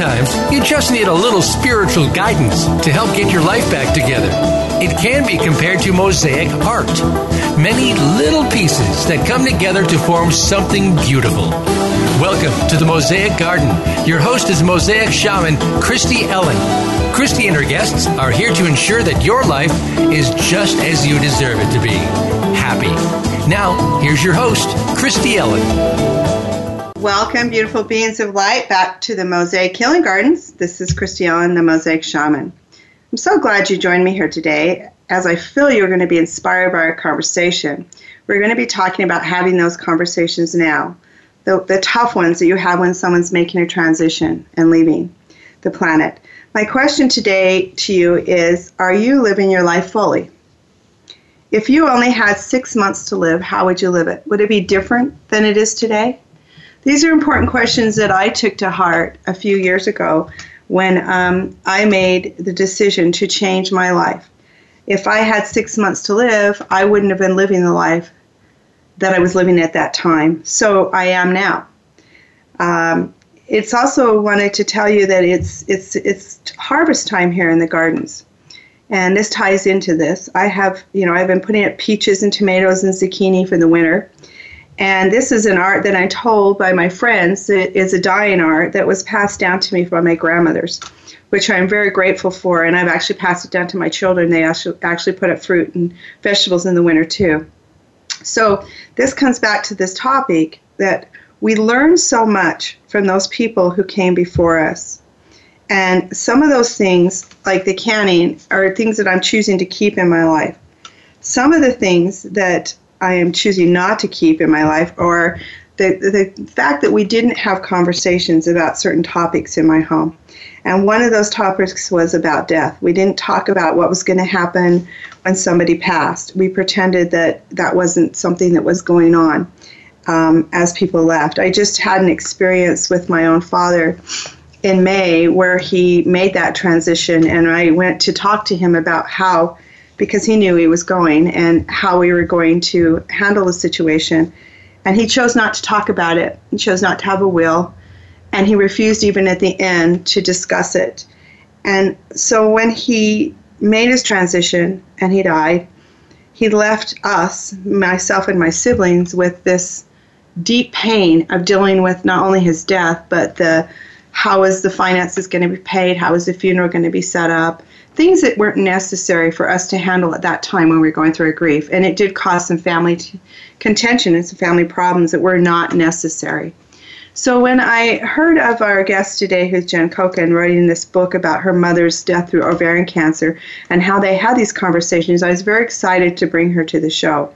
Sometimes you just need a little spiritual guidance to help get your life back together. It can be compared to mosaic art. Many little pieces that come together to form something beautiful. Welcome to the Mosaic Garden. Your host is Mosaic Shaman Christy Ellen. Christy and her guests are here to ensure that your life is just as you deserve it to be happy. Now, here's your host, Christy Ellen. Welcome, beautiful beings of light, back to the Mosaic Healing Gardens. This is Christy Ellen, the Mosaic Shaman. I'm so glad you joined me here today, as I feel you're going to be inspired by our conversation. We're going to be talking about having those conversations now, the, the tough ones that you have when someone's making a transition and leaving the planet. My question today to you is Are you living your life fully? If you only had six months to live, how would you live it? Would it be different than it is today? These are important questions that I took to heart a few years ago when um, I made the decision to change my life. If I had six months to live, I wouldn't have been living the life that I was living at that time. So I am now. Um, it's also wanted to tell you that it's it's it's harvest time here in the gardens, and this ties into this. I have you know I've been putting up peaches and tomatoes and zucchini for the winter, and this is an art that I'm told by my friends it is a dying art that was passed down to me by my grandmothers, which I'm very grateful for. And I've actually passed it down to my children. They actually put up fruit and vegetables in the winter too. So this comes back to this topic that we learn so much from those people who came before us. And some of those things, like the canning, are things that I'm choosing to keep in my life. Some of the things that I am choosing not to keep in my life, or the, the fact that we didn't have conversations about certain topics in my home. And one of those topics was about death. We didn't talk about what was going to happen when somebody passed. We pretended that that wasn't something that was going on um, as people left. I just had an experience with my own father in May where he made that transition, and I went to talk to him about how because he knew he was going and how we were going to handle the situation. And he chose not to talk about it. He chose not to have a will. And he refused, even at the end, to discuss it. And so when he made his transition and he died, he left us, myself and my siblings, with this deep pain of dealing with not only his death, but the how is the finances going to be paid? How is the funeral going to be set up? Things that weren't necessary for us to handle at that time when we were going through a grief. And it did cause some family t- contention and some family problems that were not necessary. So when I heard of our guest today, who's Jen Coken, writing this book about her mother's death through ovarian cancer and how they had these conversations, I was very excited to bring her to the show.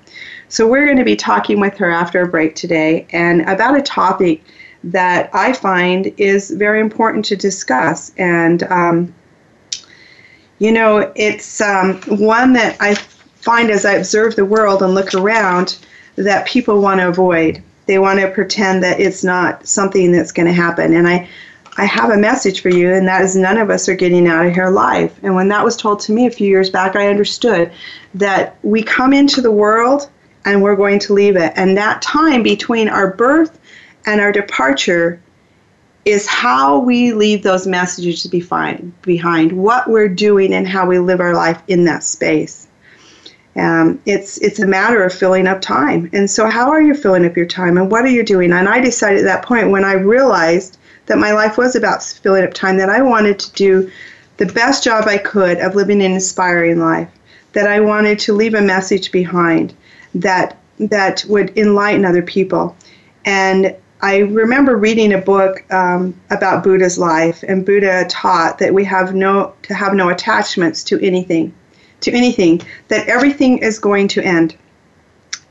So we're going to be talking with her after a break today and about a topic that I find is very important to discuss. And um, you know, it's um, one that I find as I observe the world and look around that people want to avoid. They want to pretend that it's not something that's going to happen. And I, I have a message for you, and that is none of us are getting out of here alive. And when that was told to me a few years back, I understood that we come into the world and we're going to leave it. And that time between our birth and our departure is how we leave those messages behind, behind what we're doing and how we live our life in that space. Um, it's it's a matter of filling up time. And so, how are you filling up your time, and what are you doing? And I decided at that point when I realized that my life was about filling up time, that I wanted to do the best job I could of living an inspiring life. That I wanted to leave a message behind that that would enlighten other people. And I remember reading a book um, about Buddha's life, and Buddha taught that we have no to have no attachments to anything, to anything. That everything is going to end.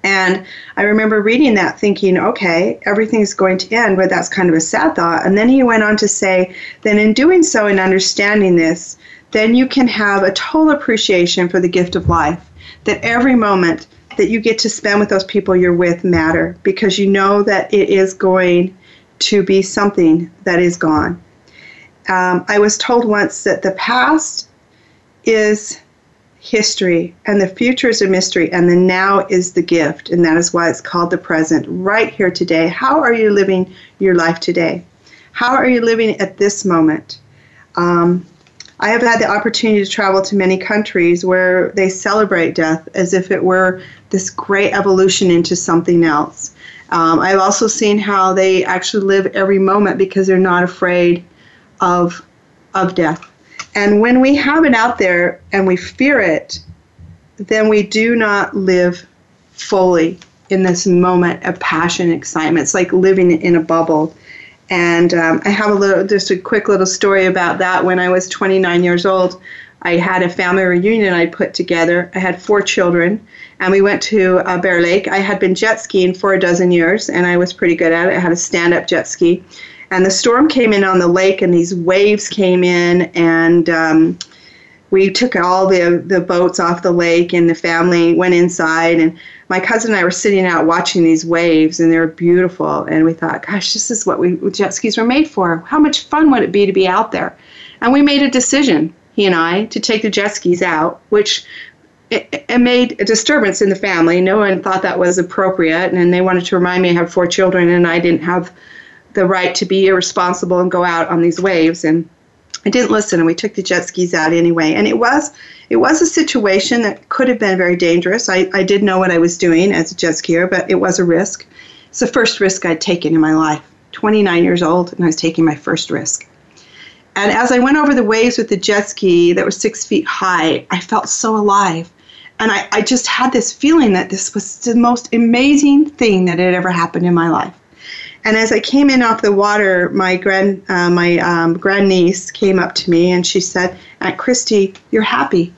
And I remember reading that, thinking, okay, everything's going to end, but that's kind of a sad thought. And then he went on to say, then in doing so and understanding this, then you can have a total appreciation for the gift of life. That every moment that you get to spend with those people you're with matter because you know that it is going to be something that is gone. Um, I was told once that the past is history and the future is a mystery and the now is the gift and that is why it's called the present right here today how are you living your life today How are you living at this moment? Um, I have had the opportunity to travel to many countries where they celebrate death as if it were this great evolution into something else. Um, I've also seen how they actually live every moment because they're not afraid of of death. And when we have it out there and we fear it, then we do not live fully in this moment of passion and excitement. It's like living in a bubble. And um, I have a little, just a quick little story about that. When I was 29 years old, I had a family reunion I put together. I had four children, and we went to uh, Bear Lake. I had been jet skiing for a dozen years, and I was pretty good at it. I had a stand up jet ski. And the storm came in on the lake, and these waves came in, and um, we took all the, the boats off the lake, and the family went inside. And my cousin and I were sitting out watching these waves, and they were beautiful. And we thought, gosh, this is what we jet skis were made for. How much fun would it be to be out there? And we made a decision, he and I, to take the jet skis out, which it, made a disturbance in the family. No one thought that was appropriate, and they wanted to remind me I have four children, and I didn't have the right to be irresponsible and go out on these waves. And I didn't listen, and we took the jet skis out anyway. And it was it was a situation that could have been very dangerous. I, I did know what I was doing as a jet skier, but it was a risk. It's the first risk I'd taken in my life. 29 years old, and I was taking my first risk. And as I went over the waves with the jet ski that was six feet high, I felt so alive. And I, I just had this feeling that this was the most amazing thing that had ever happened in my life. And as I came in off the water, my grand uh, my um, grandniece came up to me and she said, "Aunt Christy, you're happy."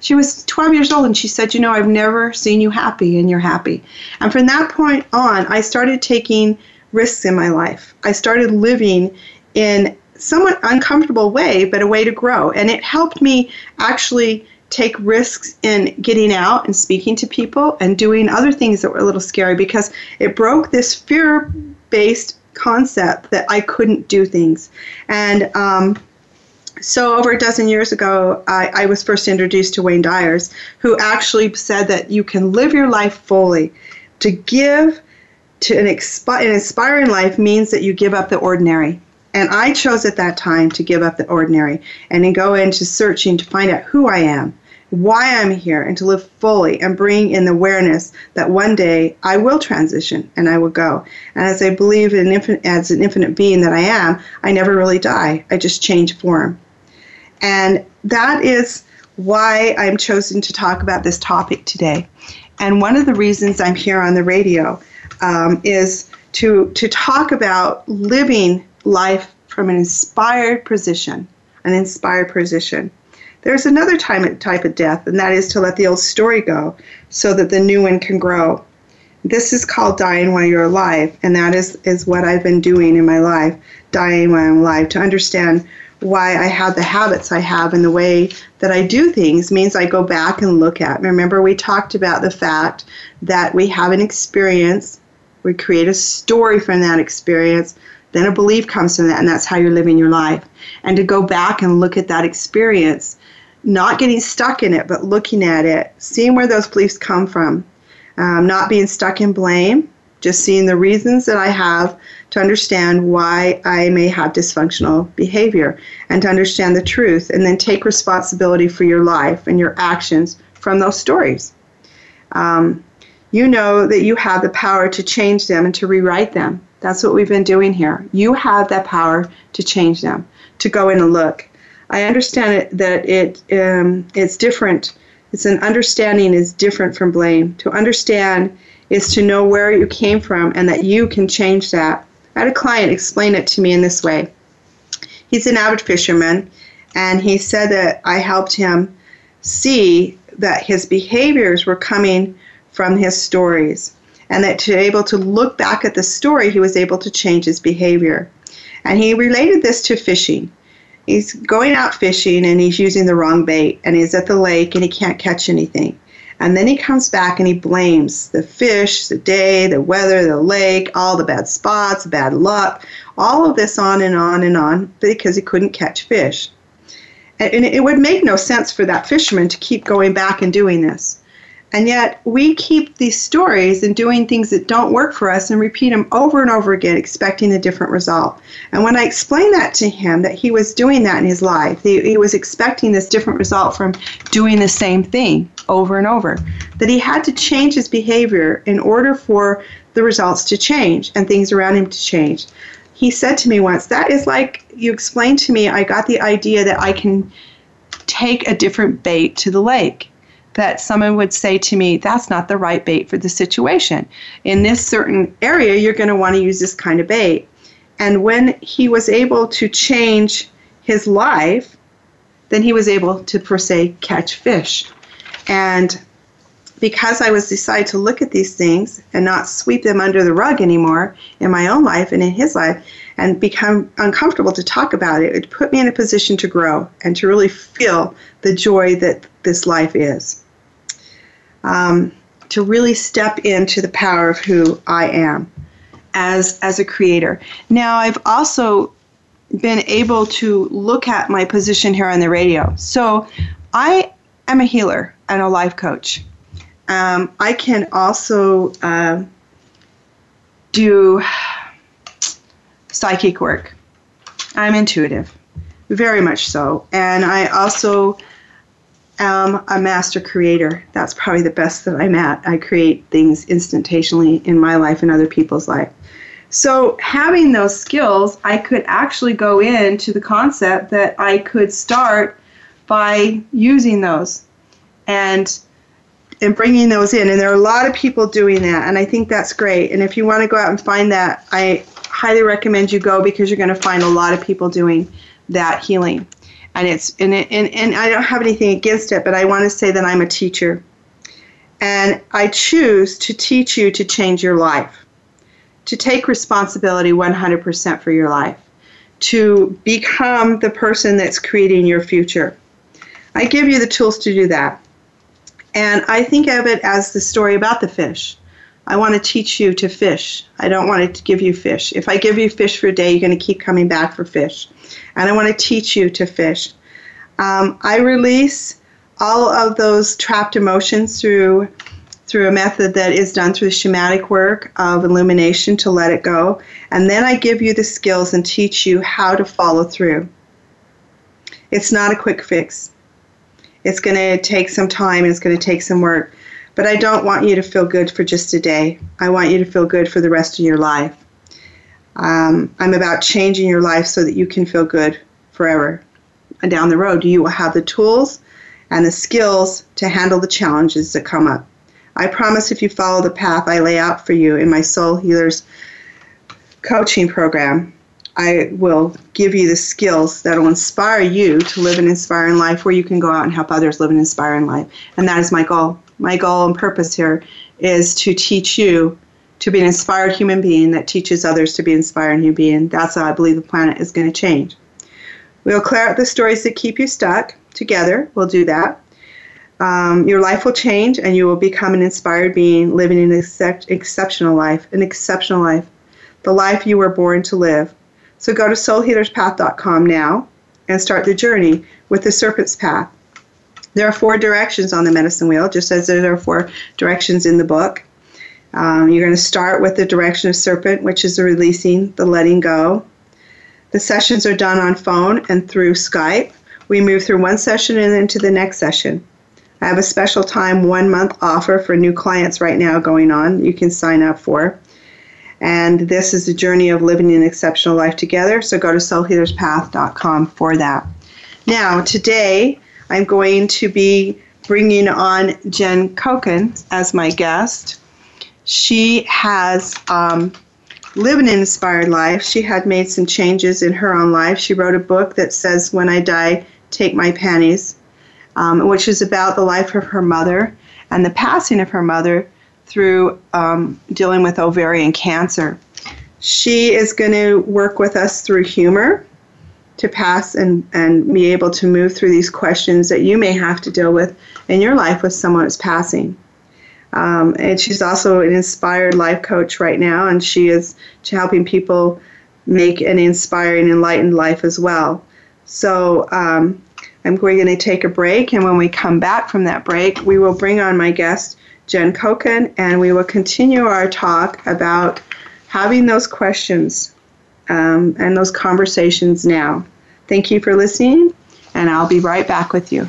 She was 12 years old and she said, "You know, I've never seen you happy, and you're happy." And from that point on, I started taking risks in my life. I started living in somewhat uncomfortable way, but a way to grow, and it helped me actually take risks in getting out and speaking to people and doing other things that were a little scary because it broke this fear based concept that I couldn't do things. And um, so, over a dozen years ago, I, I, was first introduced to Wayne Dyers, who actually said that you can live your life fully. To give to an, expi- an inspiring life means that you give up the ordinary. And I chose at that time to give up the ordinary and then go into searching to find out who I am why I'm here and to live fully and bring in the awareness that one day I will transition and I will go. And as I believe in as an infinite being that I am, I never really die. I just change form. And that is why I'm chosen to talk about this topic today. And one of the reasons I'm here on the radio um, is to, to talk about living life from an inspired position, an inspired position. There's another type of death, and that is to let the old story go so that the new one can grow. This is called dying while you're alive, and that is, is what I've been doing in my life, dying while I'm alive, to understand why I have the habits I have and the way that I do things means I go back and look at. Remember, we talked about the fact that we have an experience, we create a story from that experience, then a belief comes from that, and that's how you're living your life. And to go back and look at that experience not getting stuck in it, but looking at it, seeing where those beliefs come from, um, not being stuck in blame, just seeing the reasons that I have to understand why I may have dysfunctional behavior and to understand the truth, and then take responsibility for your life and your actions from those stories. Um, you know that you have the power to change them and to rewrite them. That's what we've been doing here. You have that power to change them, to go in and look. I understand it, that it um, it's different. It's an understanding is different from blame. To understand is to know where you came from and that you can change that. I had a client explain it to me in this way. He's an avid fisherman, and he said that I helped him see that his behaviors were coming from his stories, and that to be able to look back at the story, he was able to change his behavior. And he related this to fishing he's going out fishing and he's using the wrong bait and he's at the lake and he can't catch anything. And then he comes back and he blames the fish, the day, the weather, the lake, all the bad spots, bad luck, all of this on and on and on because he couldn't catch fish. And it would make no sense for that fisherman to keep going back and doing this. And yet we keep these stories and doing things that don't work for us and repeat them over and over again, expecting a different result. And when I explained that to him, that he was doing that in his life, he, he was expecting this different result from doing the same thing over and over, that he had to change his behavior in order for the results to change and things around him to change. He said to me once, That is like you explained to me, I got the idea that I can take a different bait to the lake that someone would say to me, that's not the right bait for the situation. In this certain area, you're going to want to use this kind of bait. And when he was able to change his life, then he was able to, per se, catch fish. And because I was decided to look at these things and not sweep them under the rug anymore in my own life and in his life and become uncomfortable to talk about it, it put me in a position to grow and to really feel the joy that this life is um, to really step into the power of who I am as as a creator. Now I've also been able to look at my position here on the radio. So I am a healer and a life coach. Um, I can also uh, do psychic work. I'm intuitive, very much so, and I also am a master creator. That's probably the best that I'm at. I create things instantaneously in my life and other people's life. So, having those skills, I could actually go into the concept that I could start by using those and and bringing those in. And there are a lot of people doing that, and I think that's great. And if you want to go out and find that, I highly recommend you go because you're going to find a lot of people doing that healing and it's and, it, and and I don't have anything against it, but I want to say that I'm a teacher, and I choose to teach you to change your life, to take responsibility 100% for your life, to become the person that's creating your future. I give you the tools to do that, and I think of it as the story about the fish. I want to teach you to fish. I don't want to give you fish. If I give you fish for a day, you're going to keep coming back for fish. And I want to teach you to fish. Um, I release all of those trapped emotions through through a method that is done through the shamanic work of illumination to let it go. And then I give you the skills and teach you how to follow through. It's not a quick fix. It's going to take some time it's going to take some work. But I don't want you to feel good for just a day. I want you to feel good for the rest of your life. Um, I'm about changing your life so that you can feel good forever. And down the road, you will have the tools and the skills to handle the challenges that come up. I promise if you follow the path I lay out for you in my Soul Healers coaching program, I will give you the skills that will inspire you to live an inspiring life where you can go out and help others live an inspiring life. And that is my goal my goal and purpose here is to teach you to be an inspired human being that teaches others to be inspired human being. That's how I believe the planet is going to change. We'll clear out the stories that keep you stuck together. We'll do that. Um, your life will change and you will become an inspired being living an except, exceptional life, an exceptional life, the life you were born to live. So go to soulhealerspath.com now and start the journey with the Serpent's Path. There are four directions on the medicine wheel, just as there are four directions in the book. Um, you're going to start with the direction of serpent, which is the releasing, the letting go. The sessions are done on phone and through Skype. We move through one session and then to the next session. I have a special time one month offer for new clients right now going on. You can sign up for. And this is the journey of living an exceptional life together. So go to soulhealerspath.com for that. Now, today I'm going to be bringing on Jen Coken as my guest. She has um, lived an inspired life. She had made some changes in her own life. She wrote a book that says, When I Die, Take My Panties, um, which is about the life of her mother and the passing of her mother through um, dealing with ovarian cancer. She is going to work with us through humor to pass and, and be able to move through these questions that you may have to deal with in your life with someone who's passing. Um, and she's also an inspired life coach right now, and she is helping people make an inspiring, enlightened life as well. So um, I'm going to take a break, and when we come back from that break, we will bring on my guest Jen Coken, and we will continue our talk about having those questions um, and those conversations now. Thank you for listening, and I'll be right back with you.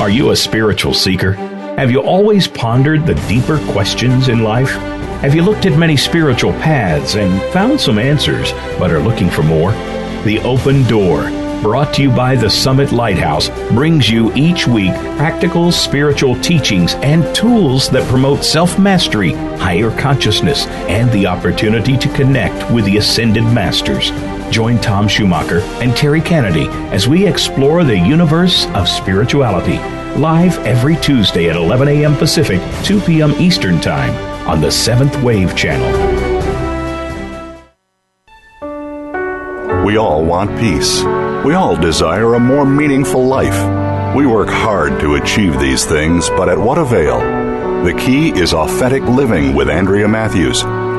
Are you a spiritual seeker? Have you always pondered the deeper questions in life? Have you looked at many spiritual paths and found some answers, but are looking for more? The Open Door, brought to you by the Summit Lighthouse, brings you each week practical spiritual teachings and tools that promote self mastery, higher consciousness, and the opportunity to connect with the Ascended Masters. Join Tom Schumacher and Terry Kennedy as we explore the universe of spirituality live every Tuesday at 11 a.m. Pacific, 2 p.m. Eastern Time on the Seventh Wave Channel. We all want peace. We all desire a more meaningful life. We work hard to achieve these things, but at what avail? The key is authentic living with Andrea Matthews.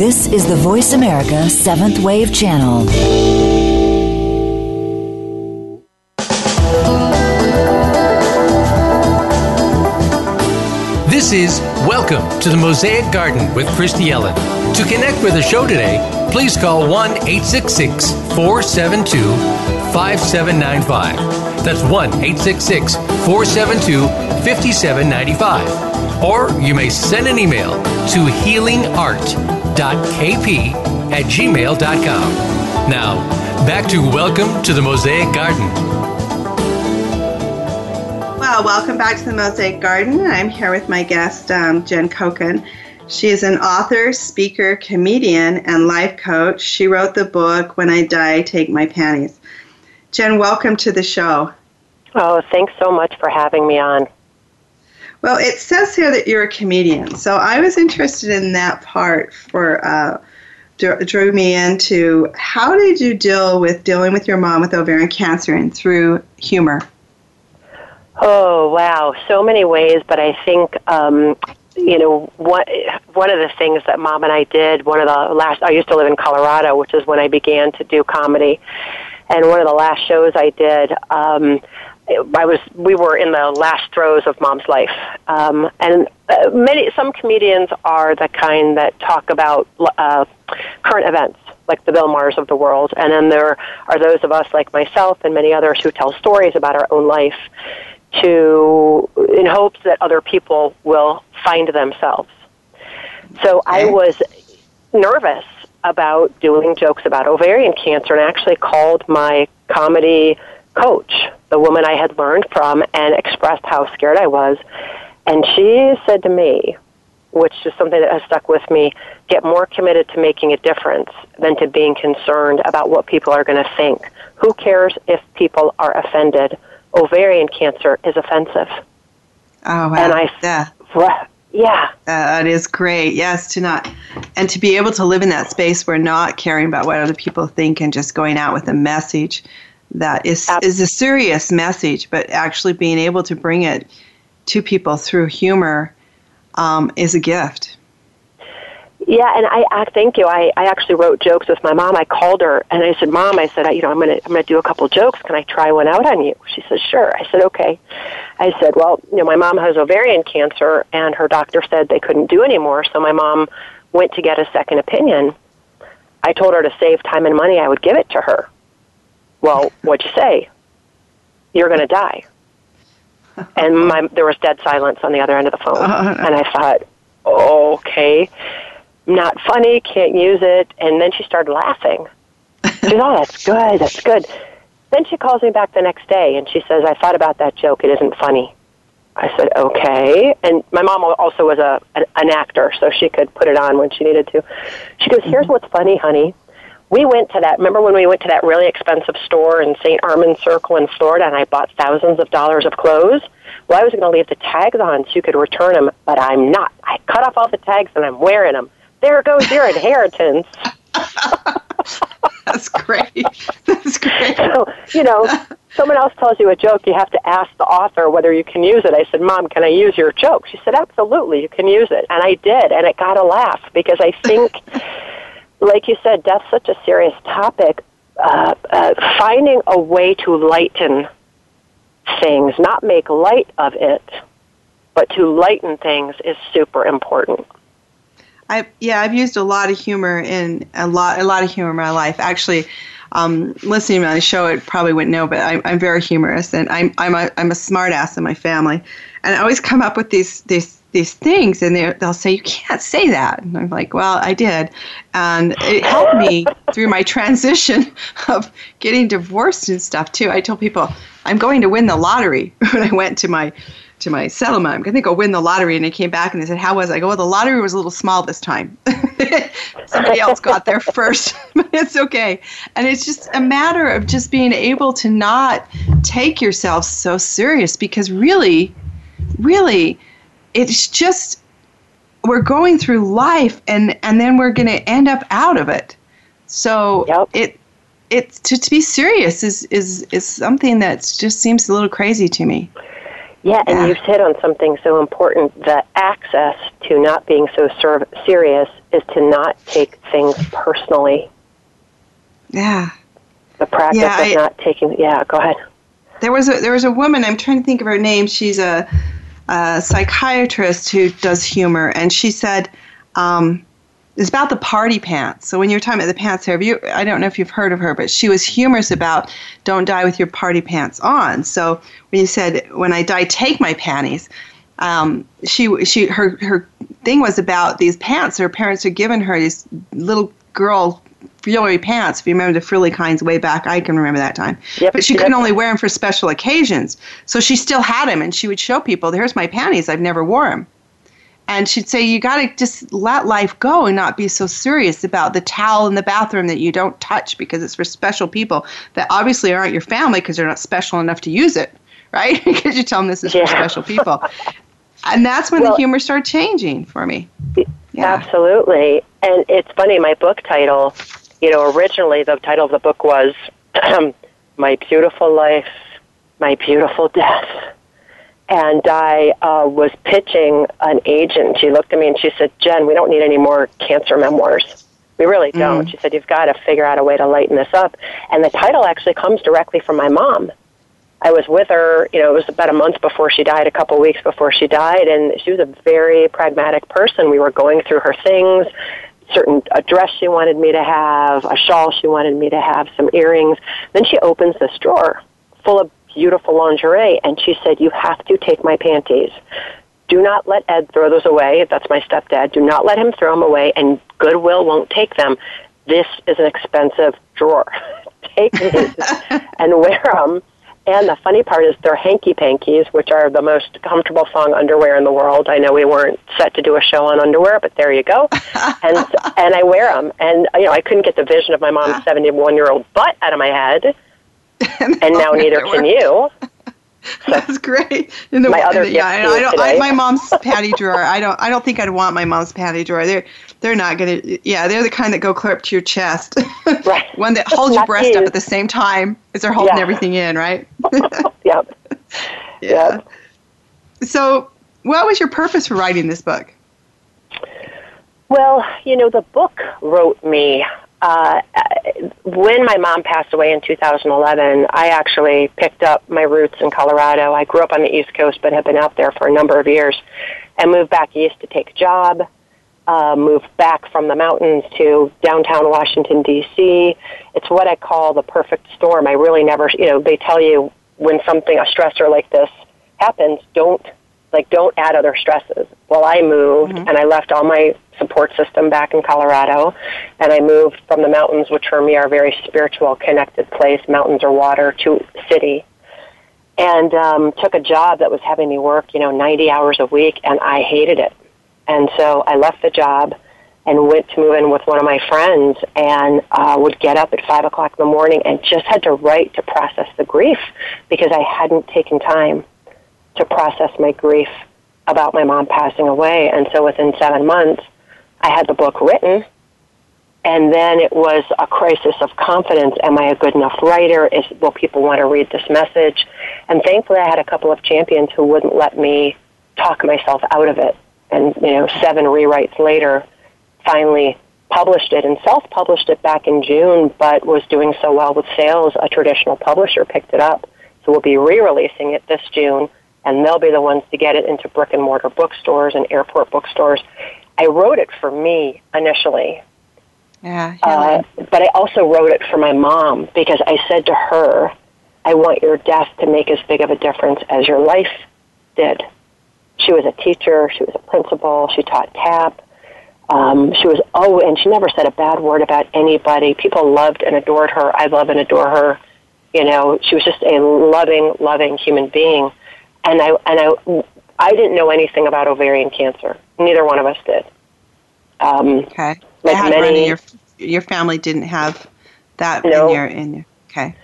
This is the Voice America Seventh Wave Channel. This is Welcome to the Mosaic Garden with Christy Ellen. To connect with the show today, please call 1 866 472 5795. That's 1 866 472 5795. Or you may send an email to healingart.kp at gmail.com. Now, back to Welcome to the Mosaic Garden. Well, welcome back to the Mosaic Garden. I'm here with my guest, um, Jen Coken. She is an author, speaker, comedian, and life coach. She wrote the book, When I Die, Take My Panties. Jen, welcome to the show. Oh, thanks so much for having me on. Well, it says here that you're a comedian, so I was interested in that part for uh, drew me into how did you deal with dealing with your mom with ovarian cancer and through humor? Oh wow, so many ways, but I think um, you know what one of the things that mom and I did. One of the last I used to live in Colorado, which is when I began to do comedy, and one of the last shows I did. Um, I was we were in the last throes of mom's life, um, and uh, many some comedians are the kind that talk about uh, current events like the Bill Mahers of the world, and then there are those of us like myself and many others who tell stories about our own life to in hopes that other people will find themselves. So I was nervous about doing jokes about ovarian cancer and actually called my comedy coach, the woman I had learned from, and expressed how scared I was. And she said to me, which is something that has stuck with me, get more committed to making a difference than to being concerned about what people are going to think. Who cares if people are offended? ovarian cancer is offensive. Oh, wow. And I, yeah. Yeah. That is great. Yes, to not, and to be able to live in that space where not caring about what other people think and just going out with a message that is is a serious message, but actually being able to bring it to people through humor um, is a gift. Yeah, and I, I thank you. I, I actually wrote jokes with my mom. I called her and I said, "Mom, I said, I, you know, I'm gonna I'm gonna do a couple jokes. Can I try one out on you?" She said, "Sure." I said, "Okay." I said, "Well, you know, my mom has ovarian cancer, and her doctor said they couldn't do anymore. So my mom went to get a second opinion. I told her to save time and money. I would give it to her. Well, what'd you say? You're going to die. and my there was dead silence on the other end of the phone, and I thought, okay, not funny, can't use it. And then she started laughing. She said, "Oh, that's good, that's good." Then she calls me back the next day, and she says, "I thought about that joke. It isn't funny." I said, "Okay." And my mom also was a an, an actor, so she could put it on when she needed to. She goes, "Here's mm-hmm. what's funny, honey." we went to that. Remember when we went to that really expensive store in St. Armand Circle in Florida, and I bought thousands of dollars of clothes? Well, I was going to leave the tags on so you could return them, but I'm not. I cut off all the tags and I'm wearing them. There goes your inheritance. That's great. That's great. So, you know, someone else tells you a joke, you have to ask the author whether you can use it. I said, Mom, can I use your joke? She said, Absolutely, you can use it. And I did, and it got a laugh because I think like you said, death's such a serious topic. Uh, uh, finding a way to lighten things, not make light of it, but to lighten things is super important. I yeah, I've used a lot of humor in a lot a lot of humor in my life. Actually, um, listening to my show, it probably wouldn't know, but I'm, I'm very humorous, and I'm I'm a I'm a smartass in my family, and I always come up with these these these things and they'll say you can't say that. And i'm like well i did. And it helped me through my transition of getting divorced and stuff too. I told people i'm going to win the lottery. When i went to my to my settlement. I'm going to go win the lottery and they came back and they said how was it? i go well the lottery was a little small this time. Somebody else got there first but it's okay. And it's just a matter of just being able to not take yourself so serious because really really it's just we're going through life and and then we're going to end up out of it. So yep. it it to, to be serious is is is something that just seems a little crazy to me yeah, and you've hit on something so important. The access to not being so ser- serious is to not take things personally. Yeah. The practice yeah, of not taking. Yeah, go ahead. There was a there was a woman. I'm trying to think of her name. She's a a psychiatrist who does humor, and she said um, it's about the party pants. So when you're talking about the pants hair, you, I don't know if you've heard of her, but she was humorous about don't die with your party pants on. So when you said when I die, take my panties. Um, she she her her thing was about these pants her parents had given her these little girl frilly pants. If you remember the frilly kinds way back, I can remember that time. Yep, but she yep. couldn't only wear them for special occasions. So she still had them, and she would show people, "Here's my panties. I've never wore them." And she'd say, "You got to just let life go and not be so serious about the towel in the bathroom that you don't touch because it's for special people that obviously aren't your family because they're not special enough to use it, right? because you tell them this is yeah. for special people." and that's when well, the humor started changing for me. Yeah. Absolutely. And it's funny, my book title you know, originally the title of the book was My Beautiful Life, My Beautiful Death. And I uh, was pitching an agent. She looked at me and she said, Jen, we don't need any more cancer memoirs. We really don't. Mm. She said, You've got to figure out a way to lighten this up. And the title actually comes directly from my mom. I was with her, you know, it was about a month before she died, a couple of weeks before she died, and she was a very pragmatic person. We were going through her things certain a dress she wanted me to have, a shawl she wanted me to have, some earrings. Then she opens this drawer full of beautiful lingerie and she said, "You have to take my panties. Do not let Ed throw those away. That's my stepdad. Do not let him throw them away and Goodwill won't take them. This is an expensive drawer. take these and wear them." And the funny part is they're hanky pankies, which are the most comfortable thong underwear in the world. I know we weren't set to do a show on underwear, but there you go. and and I wear them, and you know I couldn't get the vision of my mom's ah. seventy-one year old butt out of my head, and now neither can you. So That's great. In the, my other the, yeah, I don't, I, my mom's patty drawer. I don't. I don't think I'd want my mom's patty drawer. They're they're not gonna. Yeah, they're the kind that go clear up to your chest. Right. One that holds your breast you. up at the same time as they're holding Yeah. everything in. Right. yep. Yeah. So, what was your purpose for writing this book? Well, you know, the book wrote me. Uh, when my mom passed away in 2011, I actually picked up my roots in Colorado. I grew up on the East Coast, but have been out there for a number of years, and moved back east to take a job. Uh, moved back from the mountains to downtown Washington D.C. It's what I call the perfect storm. I really never, you know, they tell you when something a stressor like this happens, don't like don't add other stresses. Well, I moved mm-hmm. and I left all my support system back in Colorado, and I moved from the mountains, which for me are a very spiritual, connected place, mountains or water, to city, and um, took a job that was having me work, you know, 90 hours a week, and I hated it. And so I left the job and went to move in with one of my friends and uh, would get up at 5 o'clock in the morning and just had to write to process the grief because I hadn't taken time to process my grief about my mom passing away. And so within seven months, I had the book written. And then it was a crisis of confidence. Am I a good enough writer? Is, will people want to read this message? And thankfully, I had a couple of champions who wouldn't let me talk myself out of it. And, you know, seven rewrites later, finally published it and self-published it back in June, but was doing so well with sales, a traditional publisher picked it up. So we'll be re-releasing it this June and they'll be the ones to get it into brick and mortar bookstores and airport bookstores. I wrote it for me initially. Yeah, uh, but I also wrote it for my mom because I said to her, I want your death to make as big of a difference as your life did. She was a teacher, she was a principal, she taught tap. Um, she was oh, and she never said a bad word about anybody. People loved and adored her. I love and adore her. You know, she was just a loving, loving human being and I and I I didn't know anything about ovarian cancer. Neither one of us did. Um, okay. Like many, your your family didn't have that no, in your in your okay.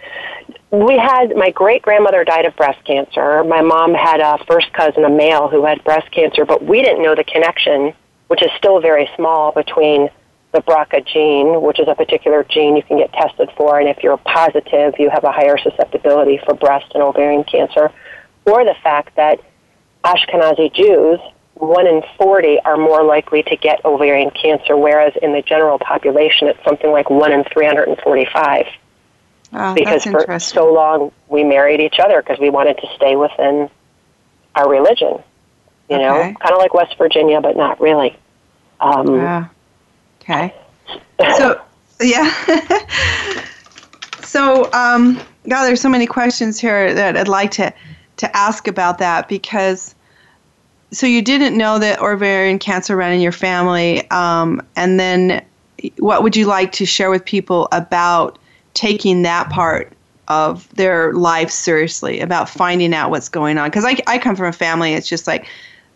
We had my great grandmother died of breast cancer. My mom had a first cousin, a male, who had breast cancer, but we didn't know the connection, which is still very small, between the BRCA gene, which is a particular gene you can get tested for, and if you're positive, you have a higher susceptibility for breast and ovarian cancer or the fact that Ashkenazi Jews, one in 40 are more likely to get ovarian cancer, whereas in the general population it's something like one in 345. Oh, because for so long we married each other because we wanted to stay within our religion. You okay. know, kind of like West Virginia, but not really. Um, yeah. Okay. So, yeah. so, um, God, there's so many questions here that I'd like to to ask about that because so you didn't know that ovarian cancer ran in your family, um, and then what would you like to share with people about taking that part of their life seriously, about finding out what's going on? Because I, I come from a family, it's just like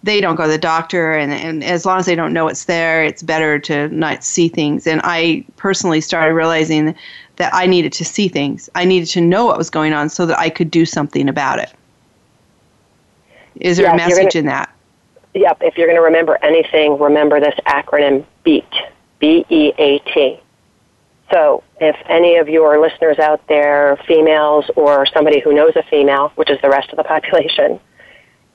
they don't go to the doctor, and, and as long as they don't know it's there, it's better to not see things. And I personally started realizing that I needed to see things. I needed to know what was going on so that I could do something about it. Is there a message gonna, in that? Yep. If you're going to remember anything, remember this acronym BEAT. B E A T. So, if any of your listeners out there, females or somebody who knows a female, which is the rest of the population,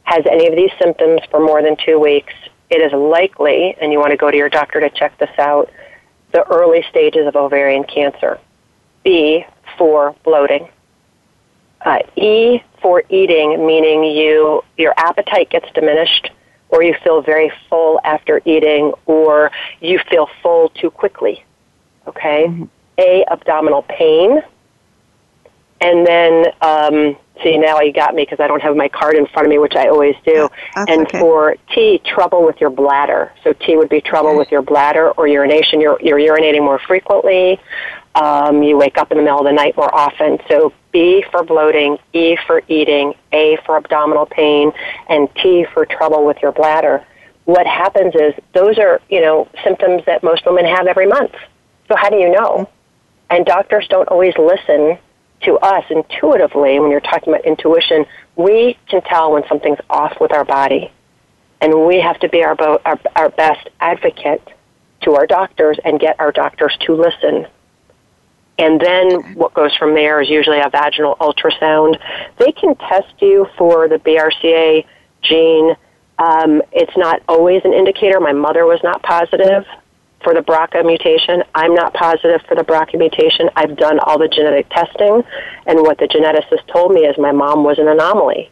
has any of these symptoms for more than two weeks, it is likely, and you want to go to your doctor to check this out, the early stages of ovarian cancer. B for bloating. Uh, e for eating, meaning you your appetite gets diminished, or you feel very full after eating, or you feel full too quickly. Okay. Mm-hmm. A abdominal pain, and then um, see now you got me because I don't have my card in front of me, which I always do. That's and okay. for T, trouble with your bladder. So T would be trouble okay. with your bladder or urination. You're, you're urinating more frequently. Um, you wake up in the middle of the night more often. So B for bloating, E for eating, A for abdominal pain, and T for trouble with your bladder. What happens is those are, you know, symptoms that most women have every month. So how do you know? And doctors don't always listen to us intuitively when you're talking about intuition. We can tell when something's off with our body. And we have to be our, our, our best advocate to our doctors and get our doctors to listen and then what goes from there is usually a vaginal ultrasound. They can test you for the BRCA gene. Um, it's not always an indicator. My mother was not positive for the BRCA mutation. I'm not positive for the BRCA mutation. I've done all the genetic testing, and what the geneticist told me is my mom was an anomaly.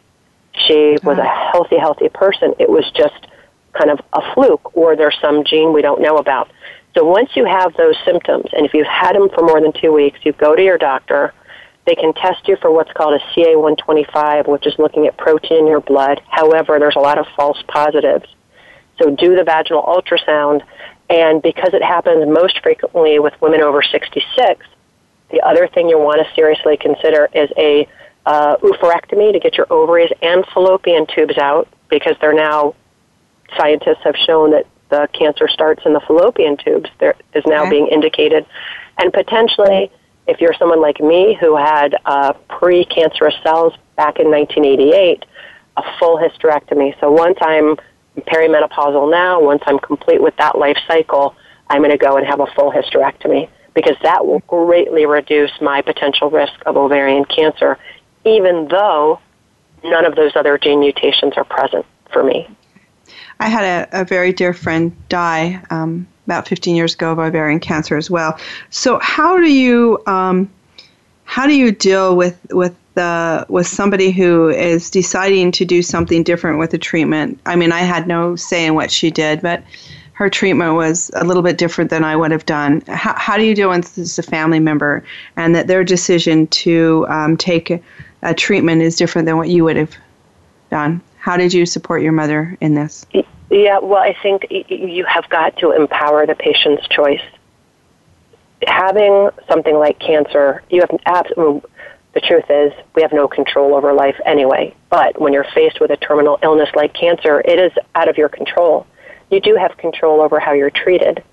She was a healthy, healthy person. It was just kind of a fluke, or there's some gene we don't know about. So once you have those symptoms, and if you've had them for more than two weeks, you go to your doctor. They can test you for what's called a CA125, which is looking at protein in your blood. However, there's a lot of false positives. So do the vaginal ultrasound, and because it happens most frequently with women over 66, the other thing you want to seriously consider is a uh, oophorectomy to get your ovaries and fallopian tubes out because they're now scientists have shown that the cancer starts in the fallopian tubes. There is now okay. being indicated, and potentially, if you're someone like me who had uh, pre-cancerous cells back in 1988, a full hysterectomy. So once I'm perimenopausal now, once I'm complete with that life cycle, I'm going to go and have a full hysterectomy because that will greatly reduce my potential risk of ovarian cancer, even though none of those other gene mutations are present for me. I had a, a very dear friend die um, about 15 years ago of ovarian cancer as well. So how do you um, how do you deal with with the with somebody who is deciding to do something different with the treatment? I mean, I had no say in what she did, but her treatment was a little bit different than I would have done. How, how do you deal with this as a family member and that their decision to um, take a, a treatment is different than what you would have done? How did you support your mother in this? Yeah, well, I think you have got to empower the patient's choice. Having something like cancer, you have absolutely. The truth is, we have no control over life anyway. But when you're faced with a terminal illness like cancer, it is out of your control. You do have control over how you're treated.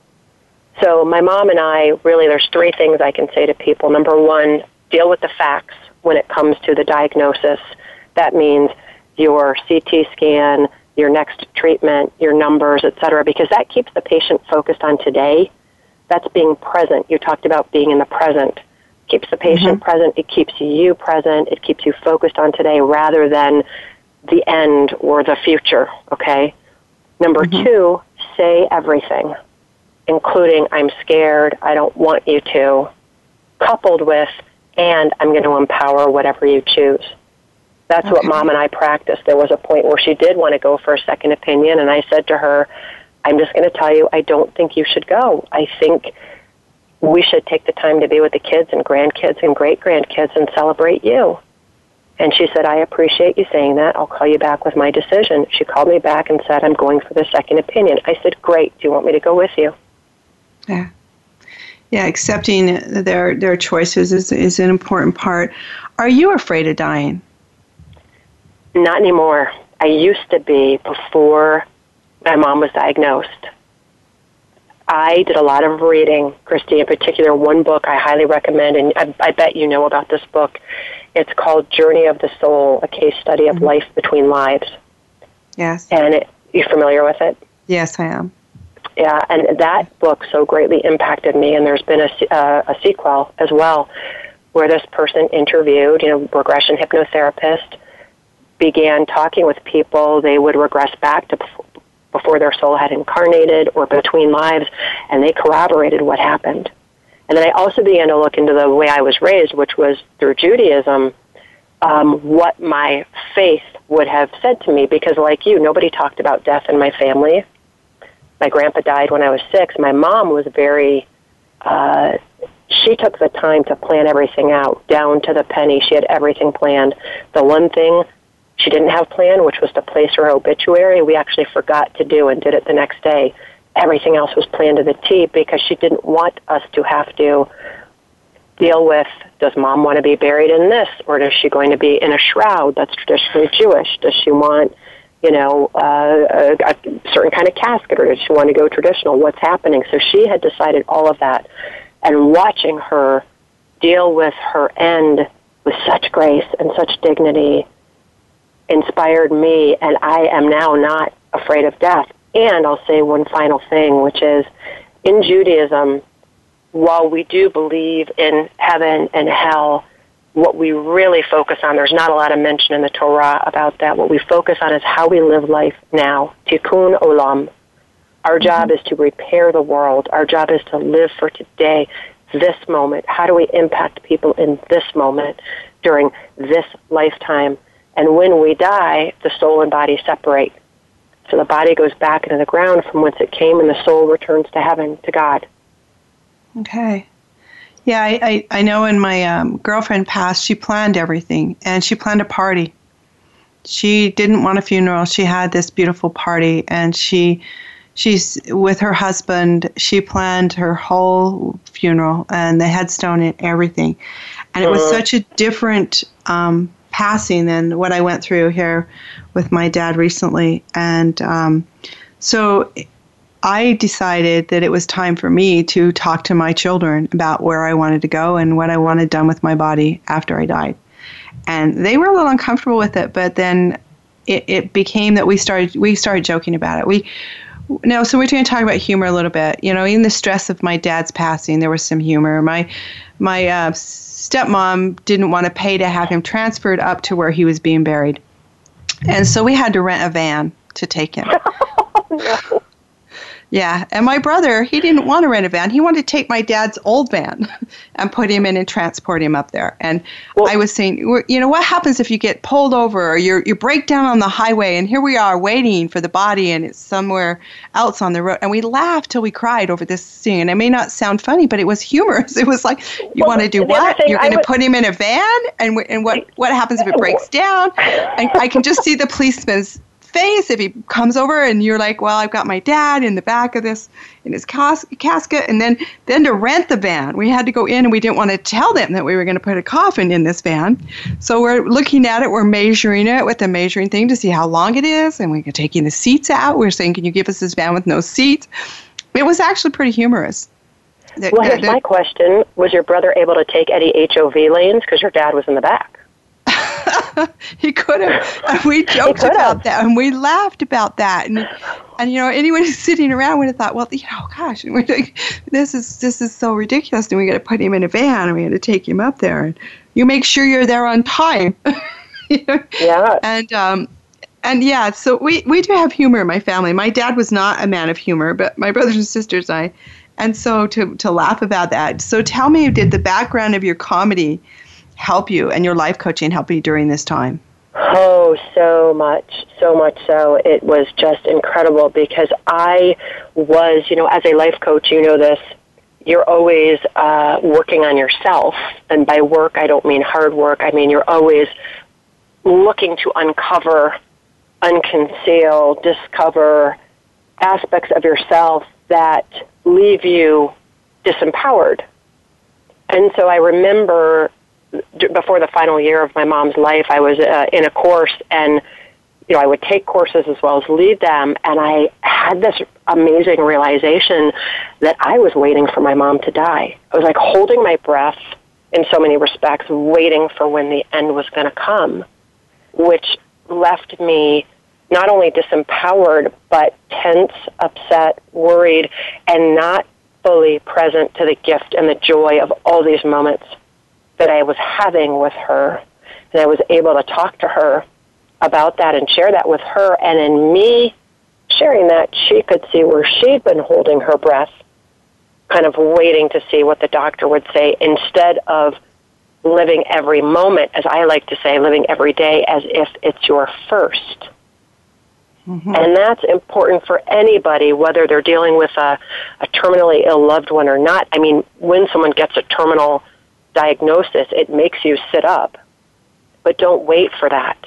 So, my mom and I really, there's three things I can say to people. Number one, deal with the facts when it comes to the diagnosis. That means your CT scan, your next treatment, your numbers, et cetera, because that keeps the patient focused on today. That's being present. You talked about being in the present. Keeps the patient mm-hmm. present. It keeps you present. It keeps you focused on today rather than the end or the future, okay? Number mm-hmm. two, say everything, including I'm scared, I don't want you to, coupled with, and I'm going to empower whatever you choose. That's okay. what mom and I practiced. There was a point where she did want to go for a second opinion, and I said to her, I'm just going to tell you, I don't think you should go. I think we should take the time to be with the kids and grandkids and great grandkids and celebrate you. And she said, I appreciate you saying that. I'll call you back with my decision. She called me back and said, I'm going for the second opinion. I said, Great. Do you want me to go with you? Yeah. Yeah, accepting their their choices is is an important part. Are you afraid of dying? Not anymore. I used to be before my mom was diagnosed. I did a lot of reading, Christy, in particular, one book I highly recommend, and I, I bet you know about this book. It's called Journey of the Soul, a case study of mm-hmm. life between lives. Yes. And it, you're familiar with it? Yes, I am. Yeah, and that book so greatly impacted me, and there's been a, uh, a sequel as well where this person interviewed, you know, regression hypnotherapist, began talking with people, they would regress back to before their soul had incarnated or between lives, and they corroborated what happened. And then I also began to look into the way I was raised, which was through Judaism, um, what my faith would have said to me. Because, like you, nobody talked about death in my family. My grandpa died when I was six. My mom was very, uh, she took the time to plan everything out down to the penny. She had everything planned. The one thing she didn't have planned, which was to place her obituary. We actually forgot to do and did it the next day. Everything else was planned to the T because she didn't want us to have to deal with does mom want to be buried in this or is she going to be in a shroud that's traditionally Jewish? Does she want, you know, uh, a, a certain kind of casket or does she want to go traditional? What's happening? So she had decided all of that. And watching her deal with her end with such grace and such dignity inspired me, and I am now not afraid of death. And I'll say one final thing, which is in Judaism, while we do believe in heaven and hell, what we really focus on, there's not a lot of mention in the Torah about that. What we focus on is how we live life now. Tikkun olam. Our mm-hmm. job is to repair the world. Our job is to live for today, this moment. How do we impact people in this moment during this lifetime? And when we die, the soul and body separate. So the body goes back into the ground from whence it came, and the soul returns to heaven, to God. Okay. Yeah, I, I, I know when my um, girlfriend passed, she planned everything and she planned a party. She didn't want a funeral. She had this beautiful party and she she's with her husband. She planned her whole funeral and the headstone and everything. And it was Uh-huh. such a different um, passing than what I went through here with my dad recently. And um, so I decided that it was time for me to talk to my children about where I wanted to go and what I wanted done with my body after I died. And they were a little uncomfortable with it, but then it, it became that we started we started joking about it. We no, so we're going to talk about humor a little bit. You know, in the stress of my dad's passing, there was some humor. My my uh, stepmom didn't want to pay to have him transferred up to where he was being buried, and so we had to rent a van to take him. Yeah, and my brother, he didn't want to rent a van. He wanted to take my dad's old van and put him in and transport him up there. And I was saying, you know, what happens if you get pulled over or you you break down on the highway and here we are waiting for the body and it's somewhere else on the road. And we laughed till we cried over this scene. And it may not sound funny, but it was humorous. It was like, you Well, want to do what? You're going to put him in a van? And, and what, what happens if it breaks down? And I can just see the policeman's face if he comes over and you're like, well, I've got my dad in the back of this in his cas- casket, and then then to rent the van, we had to go in and we didn't want to tell them that we were going to put a coffin in this van. So we're looking at it, we're measuring it with the measuring thing to see how long it is, and we're taking the seats out. We're saying, can you give us this van with no seats? It was actually pretty humorous. The- Well, here's the- my question: Was your brother able to take any HOV lanes because your dad was in the back? he could have. And we joked about that, and we laughed about that, and and you know anyone who's sitting around would have thought, well, you know, gosh, and we're like, this is this is so ridiculous, and we got to put him in a van, and we had to take him up there, and you make sure you're there on time. You know? Yeah. And um, and yeah, so we we do have humor in my family. My dad was not a man of humor, but my brothers and sisters, I. And so to to laugh about that. So tell me, did the background of your comedy help you and your life coaching help you during this time? Oh, so much, so much so. It was just incredible because I was, you know, as a life coach, you know this, you're always uh, working on yourself. And by work, I don't mean hard work. I mean, you're always looking to uncover, unconceal, discover aspects of yourself that leave you disempowered. And so I remember before the final year of my mom's life, I was uh, in a course and you know, I would take courses as well as lead them, and I had this amazing realization that I was waiting for my mom to die. I was like holding my breath in so many respects, waiting for when the end was going to come, which left me not only disempowered, but tense, upset, worried, and not fully present to the gift and the joy of all these moments that I was having with her. And I was able to talk to her about that and share that with her. And in me sharing that, she could see where she'd been holding her breath, kind of waiting to see what the doctor would say, instead of living every moment, as I like to say, living every day as if it's your 1st mm-hmm. And that's important for anybody, whether they're dealing with a, a terminally ill loved one or not. I mean, when someone gets a terminal diagnosis, it makes you sit up. But don't wait for that.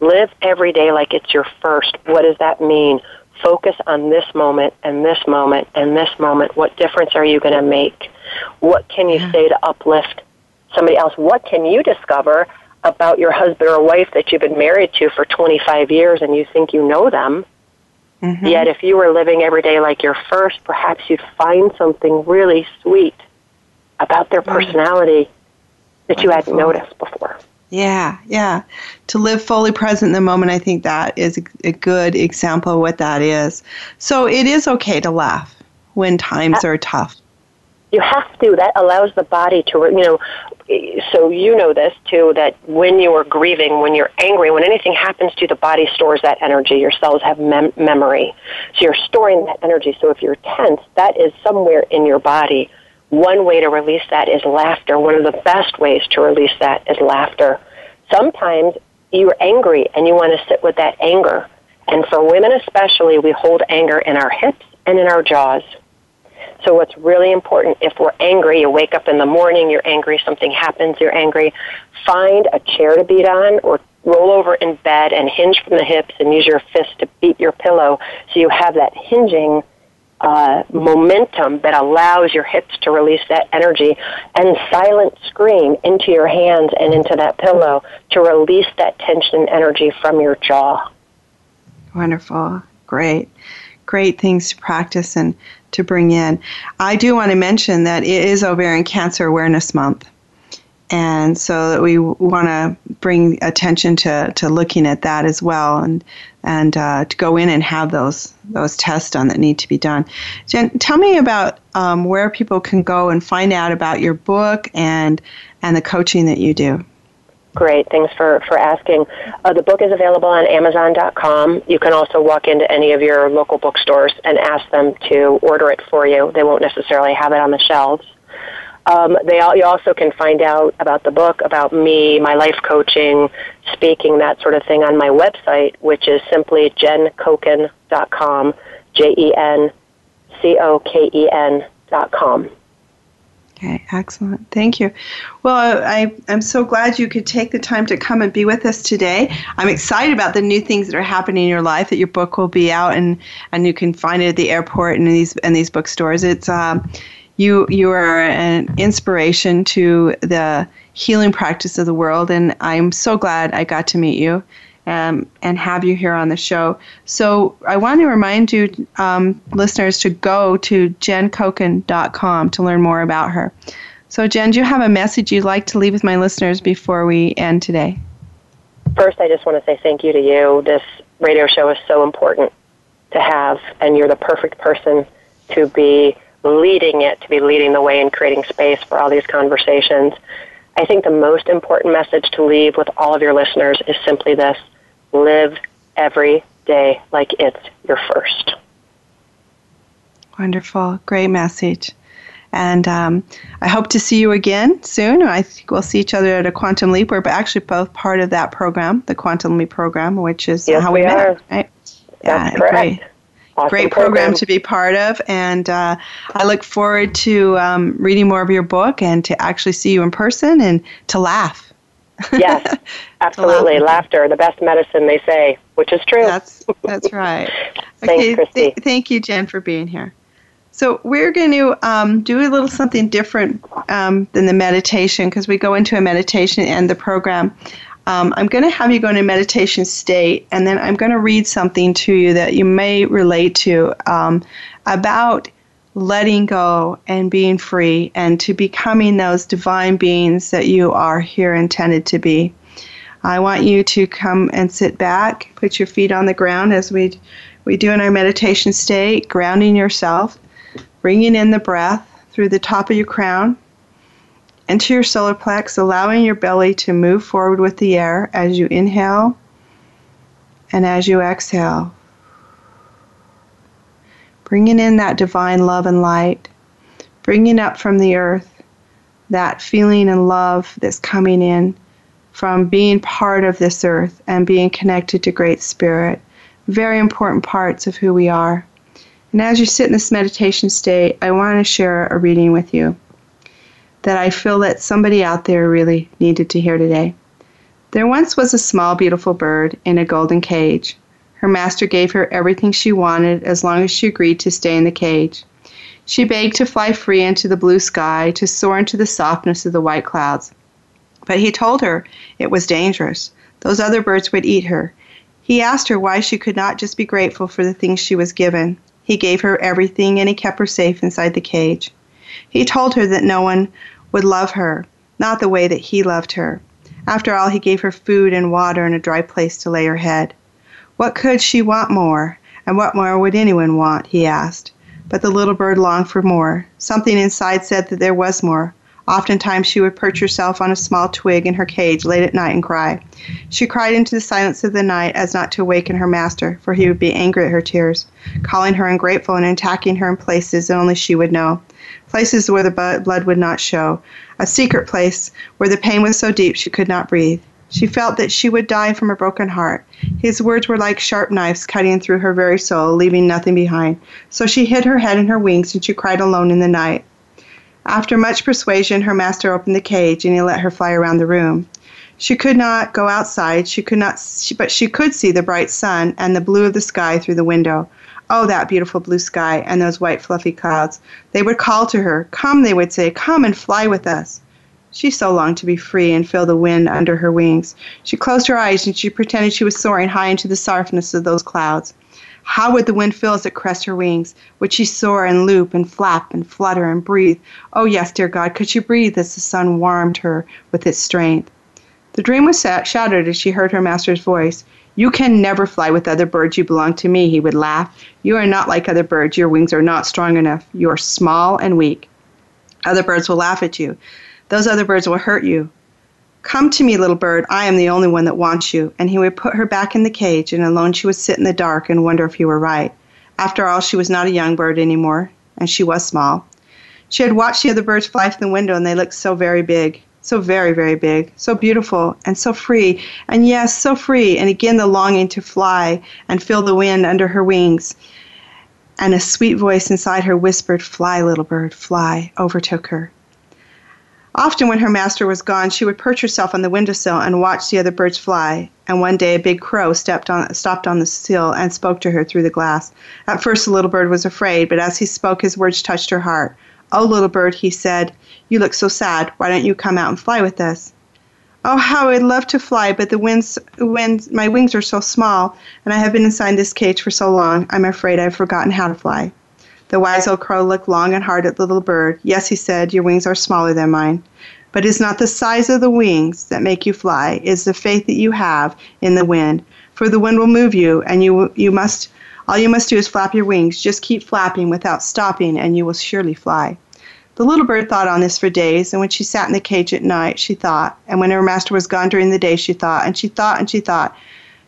Live every day like it's your first. What does that mean? Focus on this moment and this moment and this moment. What difference are you going to make? What can you say to uplift somebody else? What can you discover about your husband or wife that you've been married to for 25 years and you think you know them? Mm-hmm. Yet if you were living every day like your first, perhaps you'd find something really sweet about their personality that you hadn't noticed before. Yeah, yeah. To live fully present in the moment, I think that is a, good example of what that is. So it is okay to laugh when times are tough. You have to. That allows the body to, you know, so you know this too, that when you are grieving, when you're angry, when anything happens to you, the body stores that energy. Your cells have mem- memory. So you're storing that energy. So if you're tense, that is somewhere in your body. One way to release that is laughter. One of the best ways to release that is laughter. Sometimes you're angry and you want to sit with that anger. And for women especially, we hold anger in our hips and in our jaws. So what's really important, if we're angry, you wake up in the morning, you're angry, something happens, you're angry, find a chair to beat on or roll over in bed and hinge from the hips and use your fist to beat your pillow so you have that hinging uh, momentum that allows your hips to release that energy and silent scream into your hands and into that pillow to release that tension energy from your jaw. Wonderful. Great. Great things to practice and to bring in. I do want to mention that it is Ovarian Cancer Awareness Month. And so we want to bring attention to, to looking at that as well and, and uh, to go in and have those, those tests done that need to be done. Jen, tell me about um, where people can go and find out about your book and, and the coaching that you do. Great, thanks for, for asking. Uh, the book is available on Amazon.com. You can also walk into any of your local bookstores and ask them to order it for you. They won't necessarily have it on the shelves. Um, they all, you also can find out about the book, about me, my life coaching, speaking, that sort of thing on my website, which is simply jencoken.com, J-E-N-C-O-K-E-N dot com. Okay, excellent. Thank you. Well, I, I'm so glad you could take the time to come and be with us today. I'm excited about the new things that are happening in your life. That your book will be out and, and you can find it at the airport and these and these bookstores. It's um, you you are an inspiration to the healing practice of the world, and I'm so glad I got to meet you um, and have you here on the show. So I want to remind you, um, listeners, to go to jencoken.com to learn more about her. So, Jen, do you have a message you'd like to leave with my listeners before we end today? First, I just want to say thank you to you. This radio show is so important to have, and you're the perfect person to be leading it, to be leading the way and creating space for all these conversations. I think the most important message to leave with all of your listeners is simply this live every day like it's your first. Wonderful. Great message. And um, I hope to see you again soon. I think we'll see each other at a Quantum Leap. We're actually both part of that program, the Quantum Leap program, which is yes, how we, we met. Are. Right? That's yeah, correct. Great. Awesome great program, program, to be part of. And uh, I look forward to um, reading more of your book and to actually see you in person and to laugh. yes, absolutely. Laughter, the best medicine, they say, which is true. That's that's right. Okay. Th- thank you, Jen, for being here. So we're going to um, do a little something different um, than the meditation because we go into a meditation and the program. Um, I'm going to have you go into meditation state, and then I'm going to read something to you that you may relate to um, about letting go and being free and to becoming those divine beings that you are here intended to be. I want you to come and sit back, put your feet on the ground as we we do in our meditation state, grounding yourself, bringing in the breath through the top of your crown into your solar plex, allowing your belly to move forward with the air as you inhale and as you exhale bringing in that divine love and light, bringing up from the earth that feeling and love that's coming in from being part of this earth and being connected to Great Spirit. Very important parts of who we are. And as you sit in this meditation state, I want to share a reading with you that I feel that somebody out there really needed to hear today. There once was a small, beautiful bird in a golden cage. Her master gave her everything she wanted as long as she agreed to stay in the cage. She begged to fly free into the blue sky, to soar into the softness of the white clouds. But he told her it was dangerous. Those other birds would eat her. He asked her why she could not just be grateful for the things she was given. He gave her everything and he kept her safe inside the cage. He told her that no one would love her, not the way that he loved her. After all, he gave her food and water and a dry place to lay her head. What could she want more? And what more would anyone want? he asked. But the little bird longed for more. Something inside said that there was more. Oftentimes she would perch herself on a small twig in her cage late at night and cry. She cried into the silence of the night as not to awaken her master, for he would be angry at her tears, calling her ungrateful and attacking her in places that only she would know. Places where the blood would not show. A secret place where the pain was so deep she could not breathe. She felt that she would die from a broken heart. His words were like sharp knives cutting through her very soul, leaving nothing behind. So she hid her head in her wings and she cried alone in the night. After much persuasion, her master opened the cage and he let her fly around the room. She could not go outside, she could not but she could see the bright sun and the blue of the sky through the window. Oh, that beautiful blue sky and those white fluffy clouds. They would call to her. Come, they would say, come and fly with us. She so longed to be free and feel the wind under her wings. She closed her eyes and she pretended she was soaring high into the softness of those clouds. How would the wind feel as it caressed her wings? Would she soar and loop and flap and flutter and breathe? Oh, yes, dear God, could she breathe as the sun warmed her with its strength? The dream was shattered as she heard her master's voice. You can never fly with other birds. You belong to me, he would laugh. You are not like other birds. Your wings are not strong enough. You are small and weak. Other birds will laugh at you. Those other birds will hurt you. Come to me, little bird. I am the only one that wants you. And he would put her back in the cage, and alone she would sit in the dark and wonder if he were right. After all, she was not a young bird anymore, and she was small. She had watched the other birds fly from the window, and they looked so very big so very, very big, so beautiful, and so free. And yes, so free. And again, the longing to fly and feel the wind under her wings. And a sweet voice inside her whispered, Fly, little bird, fly, overtook her. Often, when her master was gone, she would perch herself on the windowsill and watch the other birds fly. And one day, a big crow stepped on, stopped on the sill and spoke to her through the glass. At first, the little bird was afraid, but as he spoke, his words touched her heart. Oh, little bird, he said, you look so sad. Why don't you come out and fly with us? Oh, how I'd love to fly, but the winds, winds, my wings are so small, and I have been inside this cage for so long, I'm afraid I've forgotten how to fly. The wise old crow looked long and hard at the little bird. Yes, he said, your wings are smaller than mine. But it is not the size of the wings that make you fly, it is the faith that you have in the wind. For the wind will move you, and you, you must, all you must do is flap your wings. Just keep flapping without stopping, and you will surely fly. The little bird thought on this for days, and when she sat in the cage at night, she thought, and when her master was gone during the day, she thought, and she thought, and she thought,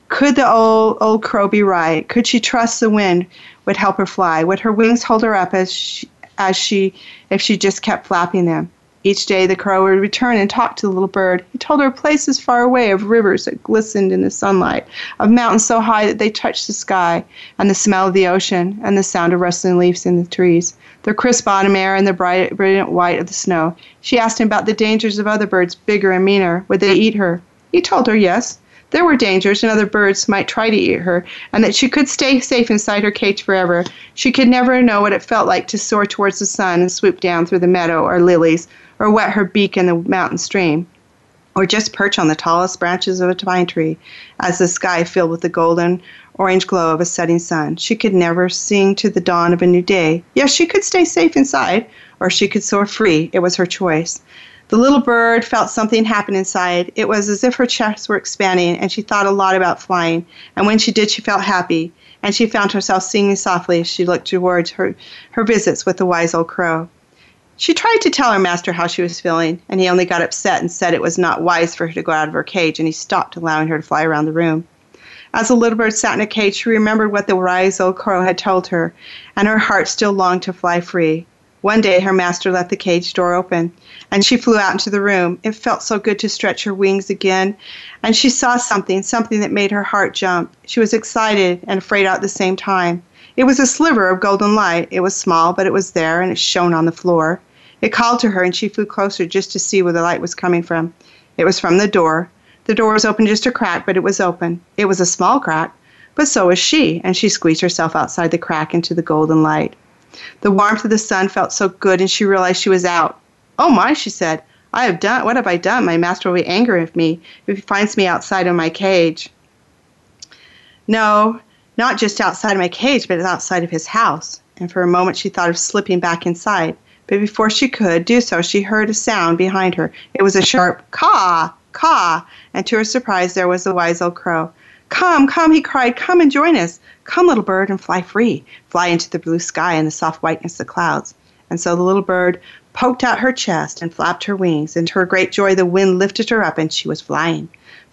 could the old old crow be right? Could she trust the wind would help her fly? Would her wings hold her up as she, as she if she just kept flapping them? Each day the crow would return and talk to the little bird. He told her of places far away, of rivers that glistened in the sunlight, of mountains so high that they touched the sky, and the smell of the ocean, and the sound of rustling leaves in the trees, the crisp autumn air, and the bright, brilliant white of the snow. She asked him about the dangers of other birds, bigger and meaner. Would they eat her? He told her yes. There were dangers, and other birds might try to eat her, and that she could stay safe inside her cage forever. She could never know what it felt like to soar towards the sun and swoop down through the meadow or lilies or wet her beak in the mountain stream, or just perch on the tallest branches of a pine tree as the sky filled with the golden orange glow of a setting sun. She could never sing to the dawn of a new day. Yes, she could stay safe inside, or she could soar free. It was her choice. The little bird felt something happen inside. It was as if her chest were expanding, and she thought a lot about flying. And when she did, she felt happy, and she found herself singing softly as she looked towards her, her visits with the wise old crow. She tried to tell her master how she was feeling, and he only got upset and said it was not wise for her to go out of her cage, and he stopped allowing her to fly around the room. As the little bird sat in a cage, she remembered what the wise old crow had told her, and her heart still longed to fly free. One day her master left the cage door open, and she flew out into the room. It felt so good to stretch her wings again, and she saw something, something that made her heart jump. She was excited and afraid at the same time. It was a sliver of golden light. It was small, but it was there, and it shone on the floor. It called to her, and she flew closer just to see where the light was coming from. It was from the door. The door was open just a crack, but it was open. It was a small crack, but so was she, and she squeezed herself outside the crack into the golden light. The warmth of the sun felt so good, and she realized she was out. Oh my, she said. I have done what have I done? My master will be angry with me if he finds me outside of my cage. No, not just outside of my cage, but outside of his house. And for a moment she thought of slipping back inside. But before she could do so, she heard a sound behind her. It was a sharp caw, caw, and to her surprise, there was the wise old crow. Come, come, he cried, come and join us. Come, little bird, and fly free. Fly into the blue sky and the soft whiteness of clouds. And so the little bird poked out her chest and flapped her wings, and to her great joy, the wind lifted her up and she was flying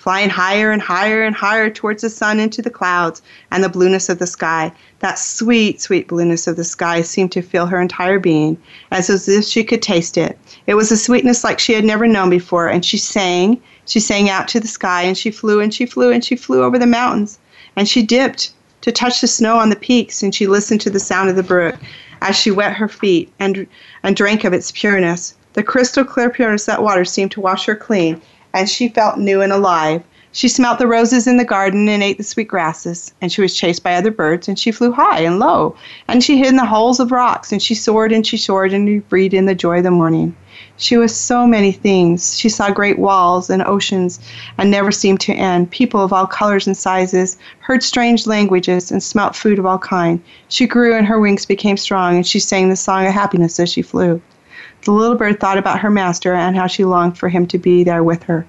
flying higher and higher and higher towards the sun into the clouds and the blueness of the sky. That sweet, sweet blueness of the sky seemed to fill her entire being, as if she could taste it. It was a sweetness like she had never known before, and she sang. She sang out to the sky, and she flew and she flew and she flew over the mountains, and she dipped to touch the snow on the peaks, and she listened to the sound of the brook as she wet her feet and, and drank of its pureness. The crystal clear pureness of that water seemed to wash her clean, and she felt new and alive. She smelt the roses in the garden and ate the sweet grasses, and she was chased by other birds, and she flew high and low, and she hid in the holes of rocks, and she soared and she soared and breathed in the joy of the morning. She was so many things. She saw great walls and oceans and never seemed to end, people of all colors and sizes, heard strange languages, and smelt food of all kind. She grew and her wings became strong, and she sang the song of happiness as she flew. The little bird thought about her master and how she longed for him to be there with her,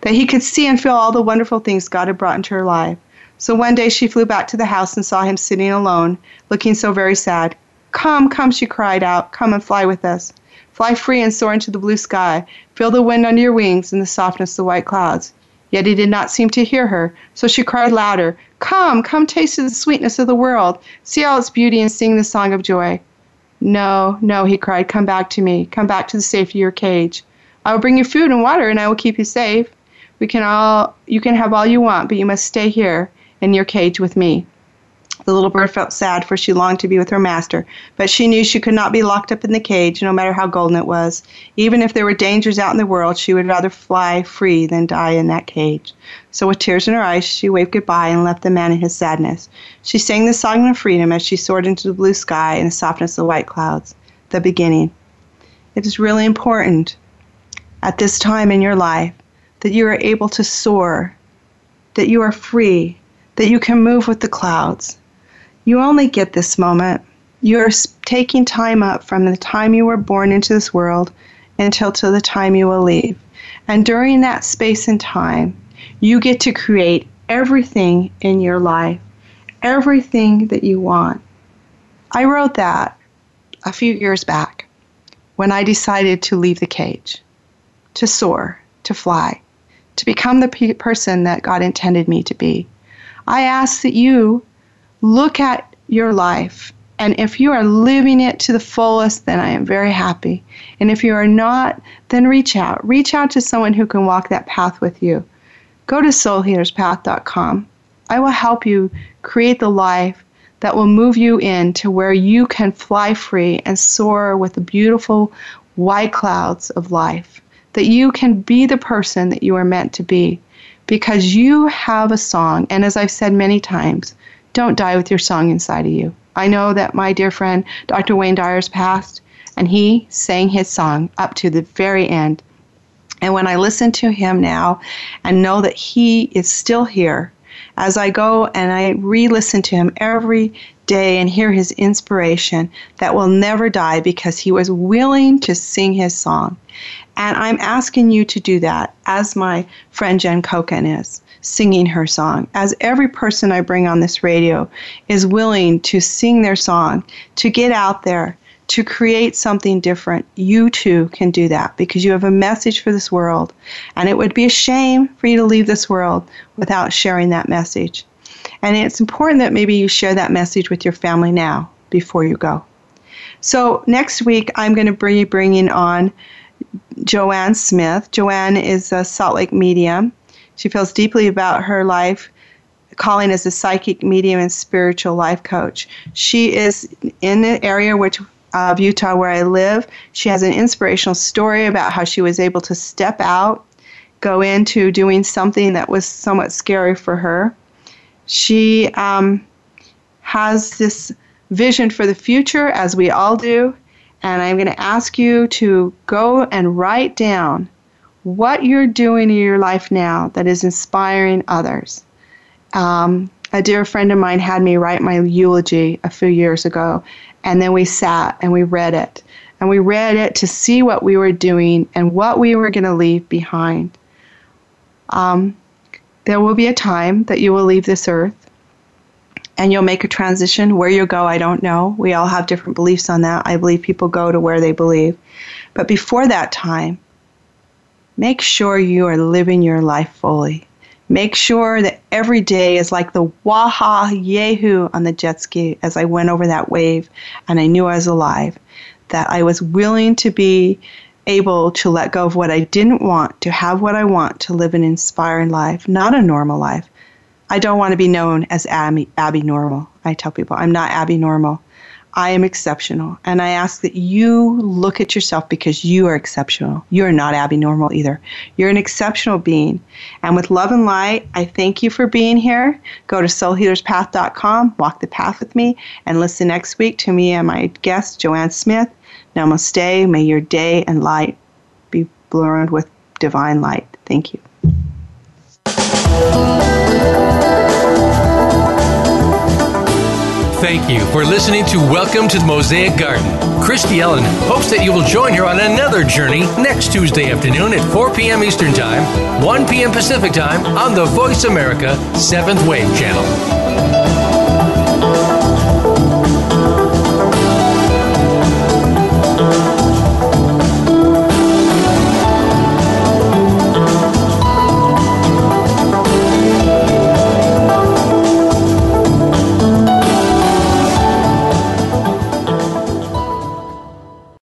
that he could see and feel all the wonderful things God had brought into her life. So one day she flew back to the house and saw him sitting alone, looking so very sad. Come, come, she cried out, come and fly with us. Fly free and soar into the blue sky. Feel the wind under your wings and the softness of the white clouds. Yet he did not seem to hear her, so she cried louder, Come, come taste the sweetness of the world. See all its beauty and sing the song of joy. No, no, he cried, come back to me. Come back to the safety of your cage. I will bring you food and water and I will keep you safe. We can all you can have all you want, but you must stay here in your cage with me. The little bird felt sad, for she longed to be with her master, but she knew she could not be locked up in the cage, no matter how golden it was. Even if there were dangers out in the world, she would rather fly free than die in that cage. So, with tears in her eyes, she waved goodbye and left the man in his sadness. She sang the song of freedom as she soared into the blue sky and the softness of the white clouds. The beginning. It is really important at this time in your life that you are able to soar, that you are free, that you can move with the clouds you only get this moment. You're taking time up from the time you were born into this world until to the time you will leave. And during that space and time, you get to create everything in your life, everything that you want. I wrote that a few years back when I decided to leave the cage, to soar, to fly, to become the pe- person that God intended me to be. I ask that you look at your life. And if you are living it to the fullest, then I am very happy. And if you are not, then reach out. Reach out to someone who can walk that path with you. Go to soulhealerspath.com. I will help you create the life that will move you in to where you can fly free and soar with the beautiful white clouds of life. That you can be the person that you are meant to be because you have a song. And as I've said many times, don't die with your song inside of you. I know that my dear friend Dr. Wayne Dyer's passed, and he sang his song up to the very end. And when I listen to him now and know that he is still here, as I go and I re listen to him every day and hear his inspiration that will never die because he was willing to sing his song. And I'm asking you to do that as my friend Jen Coken is singing her song, as every person I bring on this radio is willing to sing their song, to get out there, to create something different, you too can do that because you have a message for this world. And it would be a shame for you to leave this world without sharing that message. And it's important that maybe you share that message with your family now before you go. So next week, I'm going to be bringing on Joanne Smith. Joanne is a Salt Lake medium. She feels deeply about her life calling as a psychic medium and spiritual life coach. She is in the area which of Utah where I live. She has an inspirational story about how she was able to step out, go into doing something that was somewhat scary for her. She um, has this vision for the future, as we all do, and I'm going to ask you to go and write down what you're doing in your life now that is inspiring others. Um, a dear friend of mine had me write my eulogy a few years ago, and then we sat and we read it. And we read it to see what we were doing and what we were going to leave behind. Um, there will be a time that you will leave this earth, and you'll make a transition. Where you'll go, I don't know. We all have different beliefs on that. I believe people go to where they believe. But before that time, make sure you are living your life fully. Make sure that every day is like the waha yehu on the jet ski as I went over that wave and I knew I was alive. That I was willing to be able to let go of what I didn't want, to have what I want, to live an inspiring life, not a normal life. I don't want to be known as Abby, Abby Normal. I tell people I'm not Abby Normal. I am exceptional. And I ask that you look at yourself because you are exceptional. You are not Abby Normal either. You're an exceptional being. And with love and light, I thank you for being here. Go to soulhealerspath.com, walk the path with me, and listen next week to me and my guest, Joanne Smith. Namaste. May your day and light be blurred with divine light. Thank you. Thank you for listening to Welcome to the Mosaic Garden. Christy Ellen hopes that you will join her on another journey next Tuesday afternoon at 4 p.m. Eastern Time, 1 p.m. Pacific Time on the Voice America 7th Wave Channel.